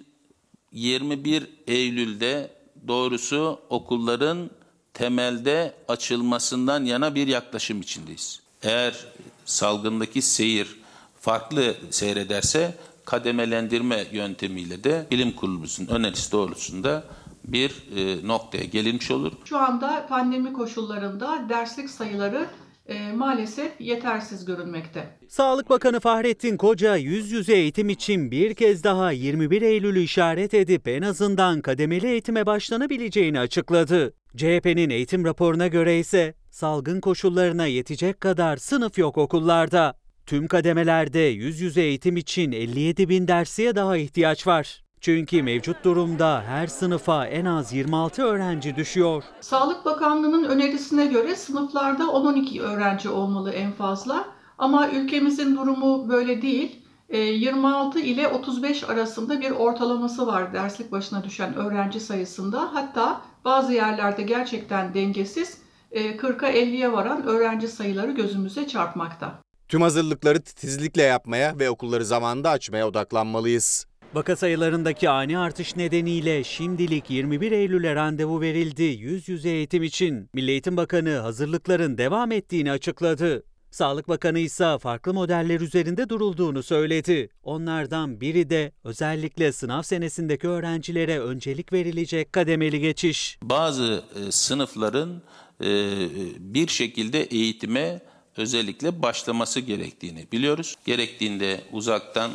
21 Eylül'de doğrusu okulların temelde açılmasından yana bir yaklaşım içindeyiz. Eğer salgındaki seyir farklı seyrederse kademelendirme yöntemiyle de bilim kurulumuzun önerisi doğrultusunda bir e, noktaya gelinmiş olur. Şu anda pandemi koşullarında derslik sayıları e, maalesef yetersiz görünmekte. Sağlık Bakanı Fahrettin Koca yüz yüze eğitim için bir kez daha 21 Eylül'ü işaret edip en azından kademeli eğitime başlanabileceğini açıkladı. CHP'nin eğitim raporuna göre ise salgın koşullarına yetecek kadar sınıf yok okullarda. Tüm kademelerde yüz yüze eğitim için 57 bin dersiye daha ihtiyaç var. Çünkü mevcut durumda her sınıfa en az 26 öğrenci düşüyor. Sağlık Bakanlığı'nın önerisine göre sınıflarda 10-12 öğrenci olmalı en fazla. Ama ülkemizin durumu böyle değil. E, 26 ile 35 arasında bir ortalaması var derslik başına düşen öğrenci sayısında. Hatta bazı yerlerde gerçekten dengesiz e, 40'a 50'ye varan öğrenci sayıları gözümüze çarpmakta. Tüm hazırlıkları titizlikle yapmaya ve okulları zamanında açmaya odaklanmalıyız. Vaka sayılarındaki ani artış nedeniyle şimdilik 21 Eylül'e randevu verildi yüz yüze eğitim için. Milli Eğitim Bakanı hazırlıkların devam ettiğini açıkladı. Sağlık Bakanı ise farklı modeller üzerinde durulduğunu söyledi. Onlardan biri de özellikle sınav senesindeki öğrencilere öncelik verilecek kademeli geçiş. Bazı e, sınıfların e, bir şekilde eğitime özellikle başlaması gerektiğini biliyoruz. Gerektiğinde uzaktan,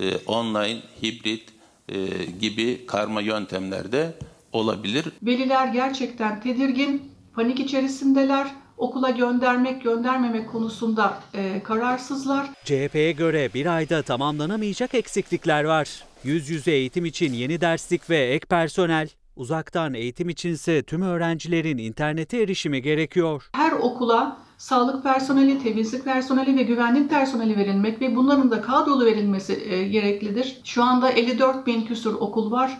e, online, hibrit e, gibi karma yöntemlerde olabilir. Veliler gerçekten tedirgin, panik içerisindeler. Okula göndermek, göndermemek konusunda e, kararsızlar. CHP'ye göre bir ayda tamamlanamayacak eksiklikler var. Yüz yüze eğitim için yeni derslik ve ek personel, uzaktan eğitim içinse tüm öğrencilerin internete erişimi gerekiyor. Her okula sağlık personeli, temizlik personeli ve güvenlik personeli verilmek ve bunların da kadrolu verilmesi e, gereklidir. Şu anda 54 bin küsur okul var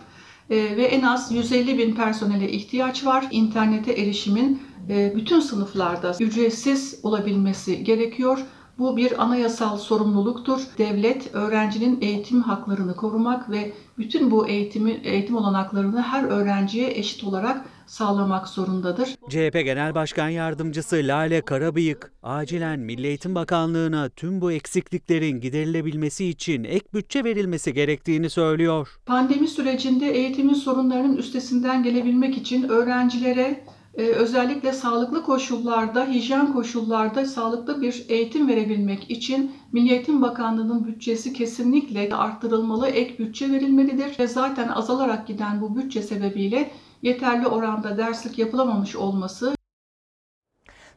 e, ve en az 150 bin personele ihtiyaç var. İnternete erişimin e, bütün sınıflarda ücretsiz olabilmesi gerekiyor. Bu bir anayasal sorumluluktur. Devlet öğrencinin eğitim haklarını korumak ve bütün bu eğitimi eğitim olanaklarını her öğrenciye eşit olarak sağlamak zorundadır. CHP Genel Başkan Yardımcısı Lale Karabıyık, acilen Milli Eğitim Bakanlığı'na tüm bu eksikliklerin giderilebilmesi için ek bütçe verilmesi gerektiğini söylüyor. Pandemi sürecinde eğitimin sorunlarının üstesinden gelebilmek için öğrencilere e, özellikle sağlıklı koşullarda, hijyen koşullarda sağlıklı bir eğitim verebilmek için Milli Eğitim Bakanlığı'nın bütçesi kesinlikle arttırılmalı, ek bütçe verilmelidir. Ve zaten azalarak giden bu bütçe sebebiyle yeterli oranda derslik yapılamamış olması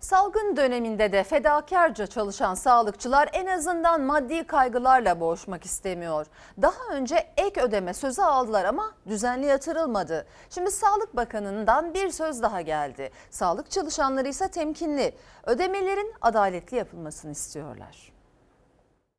Salgın döneminde de fedakarca çalışan sağlıkçılar en azından maddi kaygılarla boğuşmak istemiyor. Daha önce ek ödeme sözü aldılar ama düzenli yatırılmadı. Şimdi Sağlık Bakanı'ndan bir söz daha geldi. Sağlık çalışanları ise temkinli. Ödemelerin adaletli yapılmasını istiyorlar.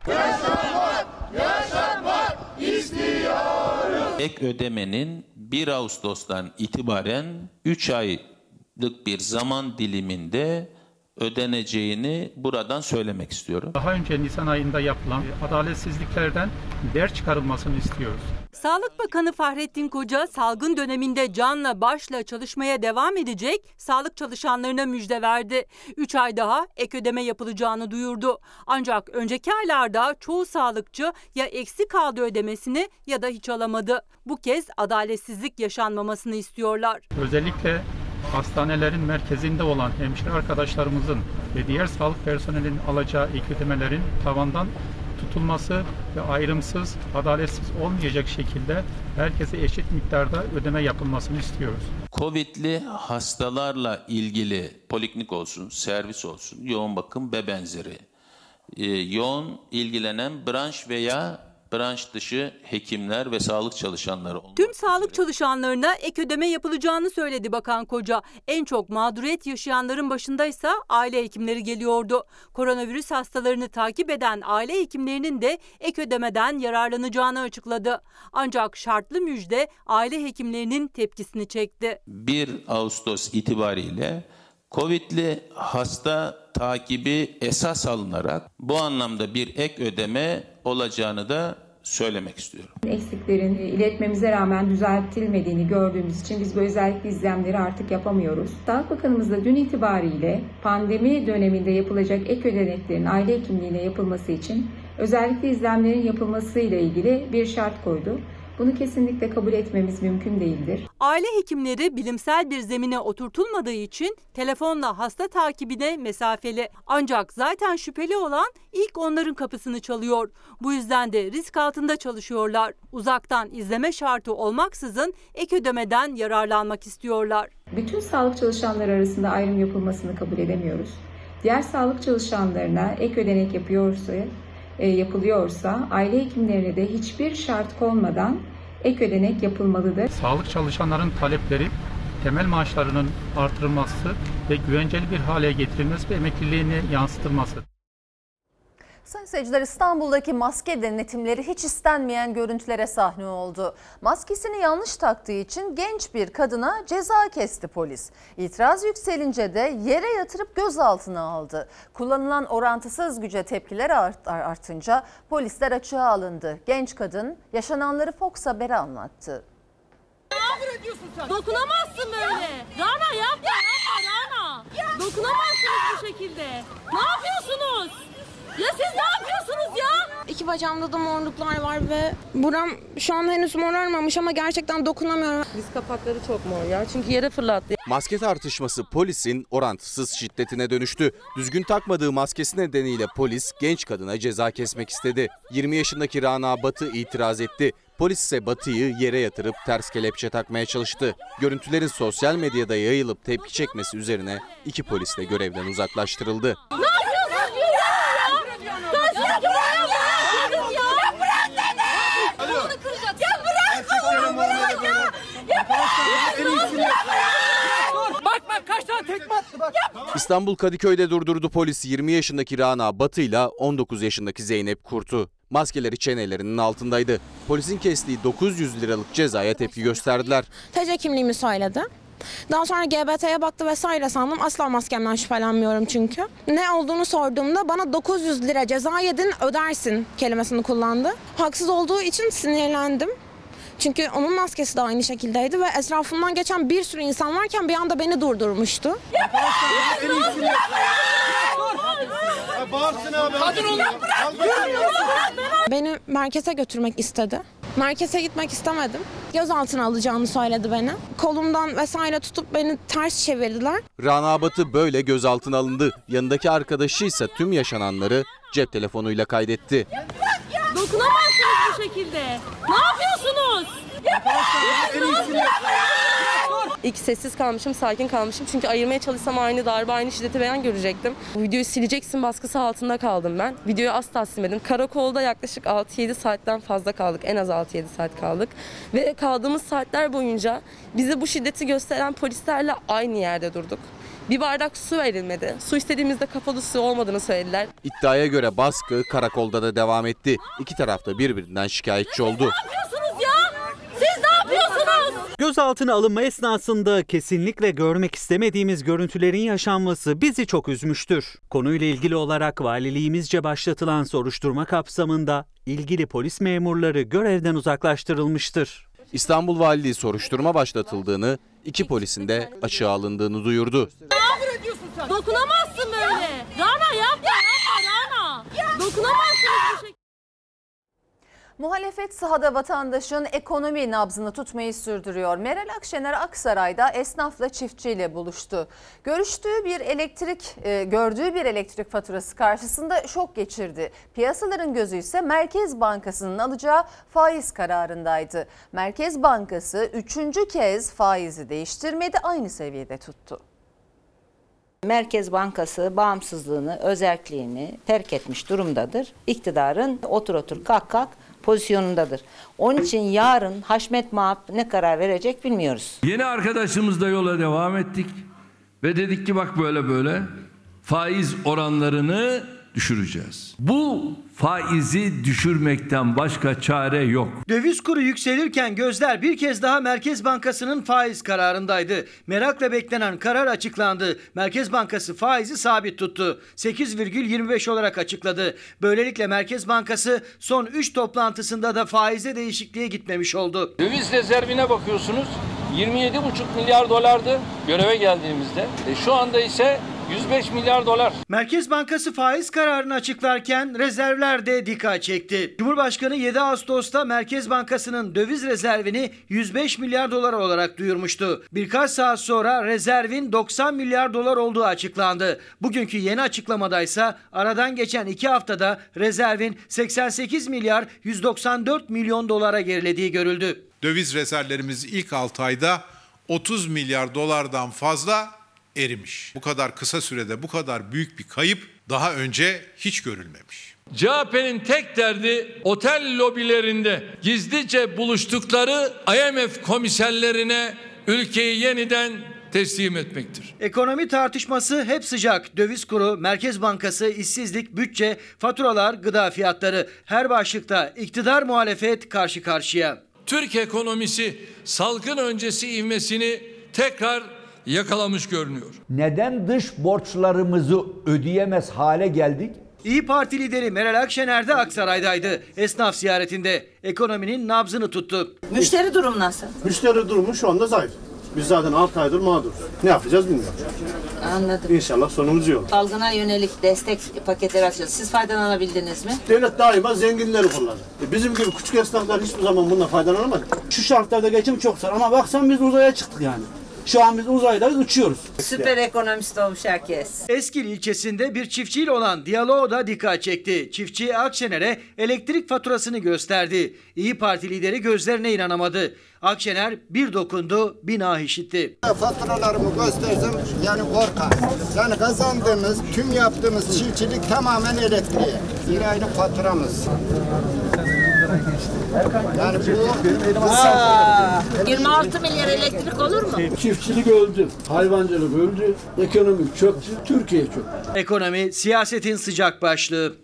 Yaşamak, yaşamak istiyoruz. Ek ödemenin 1 Ağustos'tan itibaren 3 aylık bir zaman diliminde ödeneceğini buradan söylemek istiyorum. Daha önce Nisan ayında yapılan adaletsizliklerden ders çıkarılmasını istiyoruz. Sağlık Bakanı Fahrettin Koca salgın döneminde canla başla çalışmaya devam edecek sağlık çalışanlarına müjde verdi. 3 ay daha ek ödeme yapılacağını duyurdu. Ancak önceki aylarda çoğu sağlıkçı ya eksik kaldı ödemesini ya da hiç alamadı. Bu kez adaletsizlik yaşanmamasını istiyorlar. Özellikle hastanelerin merkezinde olan hemşire arkadaşlarımızın ve diğer sağlık personelinin alacağı ek ödemelerin tavandan tutulması ve ayrımsız, adaletsiz olmayacak şekilde herkese eşit miktarda ödeme yapılmasını istiyoruz. Covid'li hastalarla ilgili poliklinik olsun, servis olsun, yoğun bakım ve benzeri e, yoğun ilgilenen branş veya branş dışı hekimler ve sağlık çalışanları Tüm sağlık çalışanlarına ek ödeme yapılacağını söyledi Bakan Koca. En çok mağduriyet yaşayanların başındaysa aile hekimleri geliyordu. Koronavirüs hastalarını takip eden aile hekimlerinin de ek ödemeden yararlanacağını açıkladı. Ancak şartlı müjde aile hekimlerinin tepkisini çekti. 1 Ağustos itibariyle Covid'li hasta takibi esas alınarak bu anlamda bir ek ödeme olacağını da söylemek istiyorum. Eksiklerin iletmemize rağmen düzeltilmediğini gördüğümüz için biz bu özellikle izlemleri artık yapamıyoruz. Sağlık Bakanımız da dün itibariyle pandemi döneminde yapılacak ek ödeneklerin aile hekimliğine yapılması için özellikle izlemlerin yapılması ile ilgili bir şart koydu. Bunu kesinlikle kabul etmemiz mümkün değildir. Aile hekimleri bilimsel bir zemine oturtulmadığı için telefonla hasta takibine mesafeli. Ancak zaten şüpheli olan ilk onların kapısını çalıyor. Bu yüzden de risk altında çalışıyorlar. Uzaktan izleme şartı olmaksızın ek ödemeden yararlanmak istiyorlar. Bütün sağlık çalışanları arasında ayrım yapılmasını kabul edemiyoruz. Diğer sağlık çalışanlarına ek ödenek yapıyorsa, yapılıyorsa aile hekimlerine de hiçbir şart konmadan ek ödenek yapılmalıdır. Sağlık çalışanların talepleri temel maaşlarının artırılması ve güvenceli bir hale getirilmesi ve emekliliğini yansıtılması. Sayın seyirciler İstanbul'daki maske denetimleri hiç istenmeyen görüntülere sahne oldu. Maskesini yanlış taktığı için genç bir kadına ceza kesti polis. İtiraz yükselince de yere yatırıp gözaltına aldı. Kullanılan orantısız güce tepkiler art- artınca polisler açığa alındı. Genç kadın yaşananları Fox Haber'e anlattı. Dokunamazsın böyle. Rana yapma yapma Rana. Dokunamazsınız bu şekilde. Ne yapıyorsunuz? Ya siz ne yapıyorsunuz ya? İki bacağımda da morluklar var ve buram şu an henüz morarmamış ama gerçekten dokunamıyorum. Diz kapakları çok mor ya çünkü yere fırlattı. Maske tartışması polisin orantısız şiddetine dönüştü. Düzgün takmadığı maskesi nedeniyle polis genç kadına ceza kesmek istedi. 20 yaşındaki Rana Batı itiraz etti. Polis ise Batı'yı yere yatırıp ters kelepçe takmaya çalıştı. Görüntülerin sosyal medyada yayılıp tepki çekmesi üzerine iki polis de görevden uzaklaştırıldı. Ne yapıyorsun ya? Sen şimdi buraya bırak ya. Ya bırak dedi. Kolunu kıracaksın. Ya bırak kolumu bırak ya. Ya bırak. Bak bak kaç tane tekme attı bak. Ya İstanbul Kadıköy'de durdurdu polis 20 yaşındaki Rana Batı ile 19 yaşındaki Zeynep Kurt'u. Maskeleri çenelerinin altındaydı. Polisin kestiği 900 liralık cezaya tepki gösterdiler. TC kimliğimi söyledi. Daha sonra GBT'ye baktı vesaire sandım. Asla maskemden şüphelenmiyorum çünkü. Ne olduğunu sorduğumda bana 900 lira ceza yedin ödersin kelimesini kullandı. Haksız olduğu için sinirlendim. Çünkü onun maskesi de aynı şekildeydi ve etrafımdan geçen bir sürü insan varken bir anda beni durdurmuştu. Bağırsın abi. Kadın. Beni merkeze götürmek istedi. Merkeze gitmek istemedim. Gözaltına alacağını söyledi beni. Kolumdan vesaire tutup beni ters çevirdiler. Rana Batı böyle gözaltına alındı. Yanındaki arkadaşı ise tüm yaşananları cep telefonuyla kaydetti. Dokunamazsınız bu şekilde. Ne yapıyorsunuz? Ya İlk sessiz kalmışım, sakin kalmışım. Çünkü ayırmaya çalışsam aynı darbe, aynı şiddeti beyan görecektim. Bu videoyu sileceksin baskısı altında kaldım ben. Videoyu asla silmedim. Karakolda yaklaşık 6-7 saatten fazla kaldık. En az 6-7 saat kaldık. Ve kaldığımız saatler boyunca bize bu şiddeti gösteren polislerle aynı yerde durduk. Bir bardak su verilmedi. Su istediğimizde kapalı su olmadığını söylediler. İddiaya göre baskı karakolda da devam etti. İki taraf da birbirinden şikayetçi oldu. yapıyorsunuz ya? Siz ne yapıyorsunuz? Gözaltına alınma esnasında kesinlikle görmek istemediğimiz görüntülerin yaşanması bizi çok üzmüştür. Konuyla ilgili olarak valiliğimizce başlatılan soruşturma kapsamında ilgili polis memurları görevden uzaklaştırılmıştır. İstanbul Valiliği soruşturma başlatıldığını, iki polisin de açığa alındığını duyurdu. Dokunamazsın böyle. Rana yapma yapma Rana. Dokunamazsın. Muhalefet sahada vatandaşın ekonomi nabzını tutmayı sürdürüyor. Meral Akşener Aksaray'da esnafla çiftçiyle buluştu. Görüştüğü bir elektrik, e, gördüğü bir elektrik faturası karşısında şok geçirdi. Piyasaların gözü ise Merkez Bankası'nın alacağı faiz kararındaydı. Merkez Bankası üçüncü kez faizi değiştirmedi, aynı seviyede tuttu. Merkez Bankası bağımsızlığını, özerkliğini terk etmiş durumdadır. İktidarın otur otur kalk kalk pozisyonundadır. Onun için yarın Haşmet Mahap ne karar verecek bilmiyoruz. Yeni arkadaşımızla yola devam ettik ve dedik ki bak böyle böyle faiz oranlarını düşüreceğiz. Bu faizi düşürmekten başka çare yok. Döviz kuru yükselirken gözler bir kez daha Merkez Bankası'nın faiz kararındaydı. Merakla beklenen karar açıklandı. Merkez Bankası faizi sabit tuttu. 8,25 olarak açıkladı. Böylelikle Merkez Bankası son 3 toplantısında da faize değişikliğe gitmemiş oldu. Döviz rezervine bakıyorsunuz 27,5 milyar dolardı göreve geldiğimizde. E şu anda ise 105 milyar dolar. Merkez Bankası faiz kararını açıklarken rezervler de dikkat çekti. Cumhurbaşkanı 7 Ağustos'ta Merkez Bankası'nın döviz rezervini 105 milyar dolar olarak duyurmuştu. Birkaç saat sonra rezervin 90 milyar dolar olduğu açıklandı. Bugünkü yeni açıklamadaysa aradan geçen 2 haftada rezervin 88 milyar 194 milyon dolara gerilediği görüldü. Döviz rezervlerimiz ilk 6 ayda 30 milyar dolardan fazla erimiş. Bu kadar kısa sürede bu kadar büyük bir kayıp daha önce hiç görülmemiş. CHP'nin tek derdi otel lobilerinde gizlice buluştukları IMF komiserlerine ülkeyi yeniden teslim etmektir. Ekonomi tartışması hep sıcak. Döviz kuru, Merkez Bankası, işsizlik, bütçe, faturalar, gıda fiyatları. Her başlıkta iktidar muhalefet karşı karşıya. Türk ekonomisi salgın öncesi ivmesini tekrar yakalamış görünüyor. Neden dış borçlarımızı ödeyemez hale geldik? İyi Parti lideri Meral Akşener de Aksaray'daydı. Esnaf ziyaretinde ekonominin nabzını tuttu. Müşteri durum nasıl? Müşteri durumu şu anda zayıf. Biz zaten 6 aydır mağduruz. Ne yapacağız bilmiyorum. Anladım. İnşallah sonumuz iyi olur. Salgına yönelik destek paketleri açıldı. Siz faydalanabildiniz mi? Devlet daima zenginleri kullanır. E bizim gibi küçük esnaflar hiçbir zaman bundan faydalanamadı. Şu şartlarda geçim çok zor ama baksan biz uzaya çıktık yani. Şu an biz uzaydayız uçuyoruz. Süper ekonomist olmuş herkes. Eskil ilçesinde bir çiftçiyle olan diyaloğu da dikkat çekti. Çiftçi Akşener'e elektrik faturasını gösterdi. İyi Parti lideri gözlerine inanamadı. Akşener bir dokundu, bina işitti. Faturalarımı göstersem yani korkar. Yani kazandığımız, tüm yaptığımız çiftçilik tamamen elektriğe. Bir aylık faturamız. Yani bu... Aa, 26 milyar elektrik olur mu? Çiftçilik öldü, hayvancılık öldü, ekonomik çöktü, Türkiye çöktü. Ekonomi siyasetin sıcak başlığı.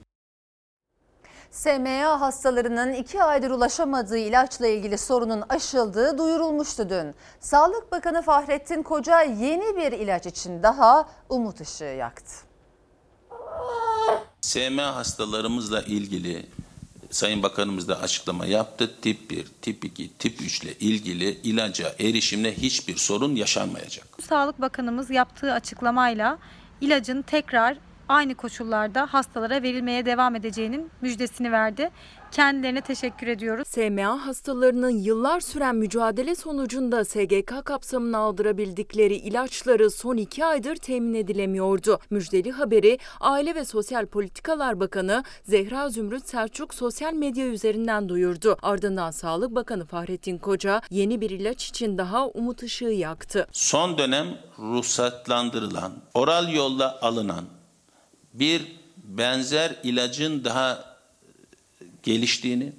SMA hastalarının iki aydır ulaşamadığı ilaçla ilgili sorunun aşıldığı duyurulmuştu dün. Sağlık Bakanı Fahrettin Koca yeni bir ilaç için daha umut ışığı yaktı. SMA hastalarımızla ilgili Sayın Bakanımız da açıklama yaptı. Tip 1, tip 2, tip 3 ile ilgili ilaca erişimle hiçbir sorun yaşanmayacak. Sağlık Bakanımız yaptığı açıklamayla ilacın tekrar aynı koşullarda hastalara verilmeye devam edeceğinin müjdesini verdi. Kendilerine teşekkür ediyoruz. SMA hastalarının yıllar süren mücadele sonucunda SGK kapsamına aldırabildikleri ilaçları son iki aydır temin edilemiyordu. Müjdeli haberi Aile ve Sosyal Politikalar Bakanı Zehra Zümrüt Selçuk sosyal medya üzerinden duyurdu. Ardından Sağlık Bakanı Fahrettin Koca yeni bir ilaç için daha umut ışığı yaktı. Son dönem ruhsatlandırılan, oral yolla alınan bir benzer ilacın daha geliştiğini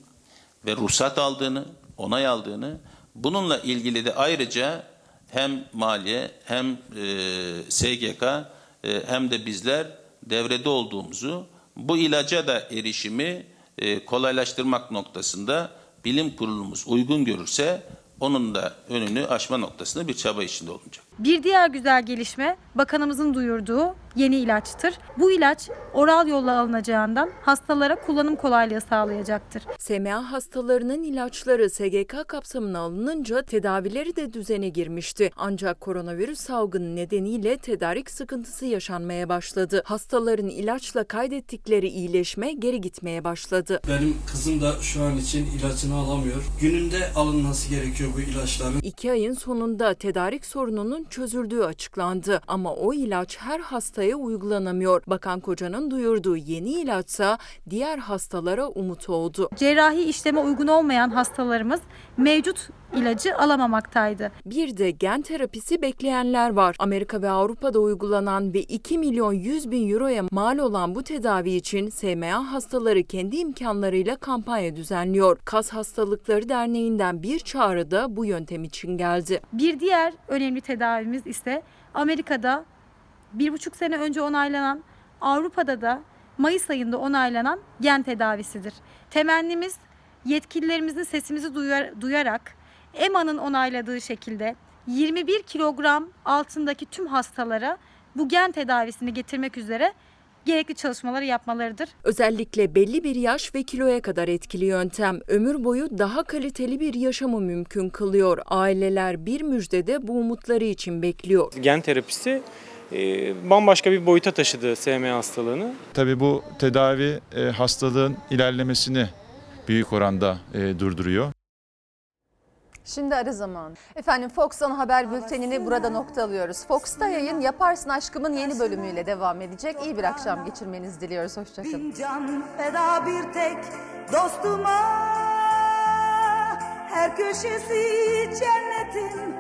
ve ruhsat aldığını, onay aldığını, bununla ilgili de ayrıca hem maliye hem e, SGK e, hem de bizler devrede olduğumuzu, bu ilaca da erişimi e, kolaylaştırmak noktasında bilim kurulumuz uygun görürse onun da önünü aşma noktasında bir çaba içinde olunacak. Bir diğer güzel gelişme bakanımızın duyurduğu yeni ilaçtır. Bu ilaç oral yolla alınacağından hastalara kullanım kolaylığı sağlayacaktır. SMA hastalarının ilaçları SGK kapsamına alınınca tedavileri de düzene girmişti. Ancak koronavirüs salgını nedeniyle tedarik sıkıntısı yaşanmaya başladı. Hastaların ilaçla kaydettikleri iyileşme geri gitmeye başladı. Benim kızım da şu an için ilacını alamıyor. Gününde alınması gerekiyor bu ilaçların. İki ayın sonunda tedarik sorununun çözüldüğü açıklandı. Ama o ilaç her hastaya uygulanamıyor. Bakan Koca'nın duyurduğu yeni ilaçsa diğer hastalara umut oldu. Cerrahi işleme uygun olmayan hastalarımız mevcut ilacı alamamaktaydı. Bir de gen terapisi bekleyenler var. Amerika ve Avrupa'da uygulanan ve 2 milyon 100 bin euroya mal olan bu tedavi için SMA hastaları kendi imkanlarıyla kampanya düzenliyor. Kas Hastalıkları Derneği'nden bir çağrı da bu yöntem için geldi. Bir diğer önemli tedavimiz ise Amerika'da bir buçuk sene önce onaylanan, Avrupa'da da Mayıs ayında onaylanan gen tedavisidir. Temennimiz yetkililerimizin sesimizi duyar, duyarak EMA'nın onayladığı şekilde 21 kilogram altındaki tüm hastalara bu gen tedavisini getirmek üzere gerekli çalışmaları yapmalarıdır. Özellikle belli bir yaş ve kiloya kadar etkili yöntem ömür boyu daha kaliteli bir yaşamı mümkün kılıyor. Aileler bir müjdede bu umutları için bekliyor. Gen terapisi e, bambaşka bir boyuta taşıdı SMA hastalığını. Tabii bu tedavi e, hastalığın ilerlemesini büyük oranda e, durduruyor. Şimdi arı zamanı. Efendim Fox Ana Haber Bülteni'ni burada nokta alıyoruz. Fox'ta yayın Yaparsın Aşkım'ın yeni bölümüyle devam edecek. İyi bir akşam geçirmenizi diliyoruz. Hoşçakalın. Can feda bir tek dostuma Her köşesi cennetin